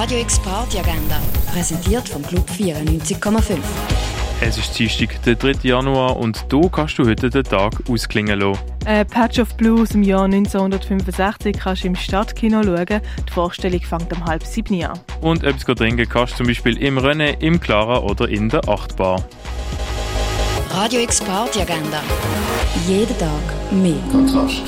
Radio X Party Agenda, präsentiert vom Club 94,5. Es ist Dienstag, der 3. Januar und du kannst du heute den Tag ausklingen lassen. Ein Patch of Blue aus dem Jahr 1965 kannst du im Stadtkino schauen. Die Vorstellung fängt um halb sieben an. Und etwas trinken kannst du zum Beispiel im Rennen, im Clara oder in der Achtbar. Radio X Party Agenda. Jeden Tag mehr. Kontrast.